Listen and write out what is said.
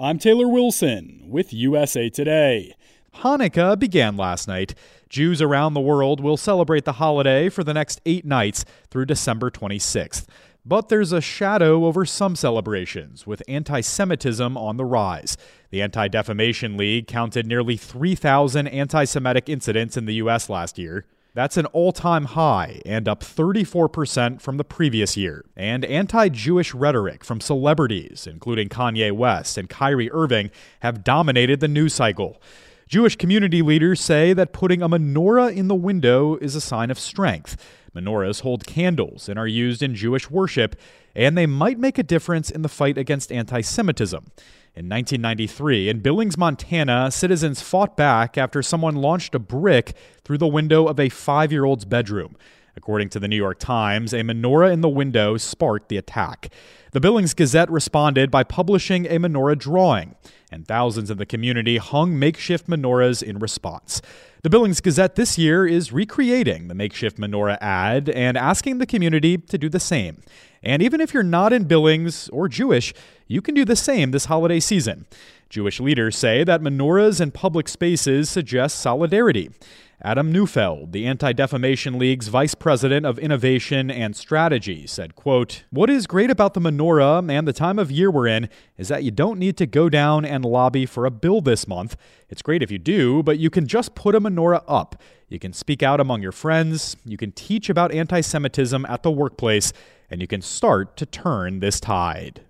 I'm Taylor Wilson with USA Today. Hanukkah began last night. Jews around the world will celebrate the holiday for the next eight nights through December 26th. But there's a shadow over some celebrations, with anti Semitism on the rise. The Anti Defamation League counted nearly 3,000 anti Semitic incidents in the U.S. last year. That's an all time high and up 34% from the previous year. And anti Jewish rhetoric from celebrities, including Kanye West and Kyrie Irving, have dominated the news cycle. Jewish community leaders say that putting a menorah in the window is a sign of strength. Menorahs hold candles and are used in Jewish worship, and they might make a difference in the fight against anti Semitism. In 1993, in Billings, Montana, citizens fought back after someone launched a brick through the window of a five year old's bedroom. According to the New York Times, a menorah in the window sparked the attack. The Billings Gazette responded by publishing a menorah drawing, and thousands in the community hung makeshift menorahs in response. The Billings Gazette this year is recreating the makeshift menorah ad and asking the community to do the same. And even if you're not in Billings or Jewish, you can do the same this holiday season. Jewish leaders say that menorahs in public spaces suggest solidarity. Adam Neufeld, the Anti-Defamation League's vice president of innovation and strategy, said, quote, "What is great about the menorah and the time of year we're in is that you don't need to go down and lobby for a bill this month. It's great if you do, but you can just put a menorah up. You can speak out among your friends, you can teach about anti-Semitism at the workplace, and you can start to turn this tide."